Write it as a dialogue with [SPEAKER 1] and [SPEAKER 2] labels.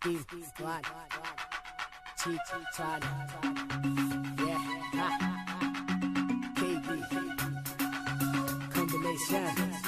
[SPEAKER 1] Steve, Squad, Cheat, Todd, yeah, ha, KB, combination.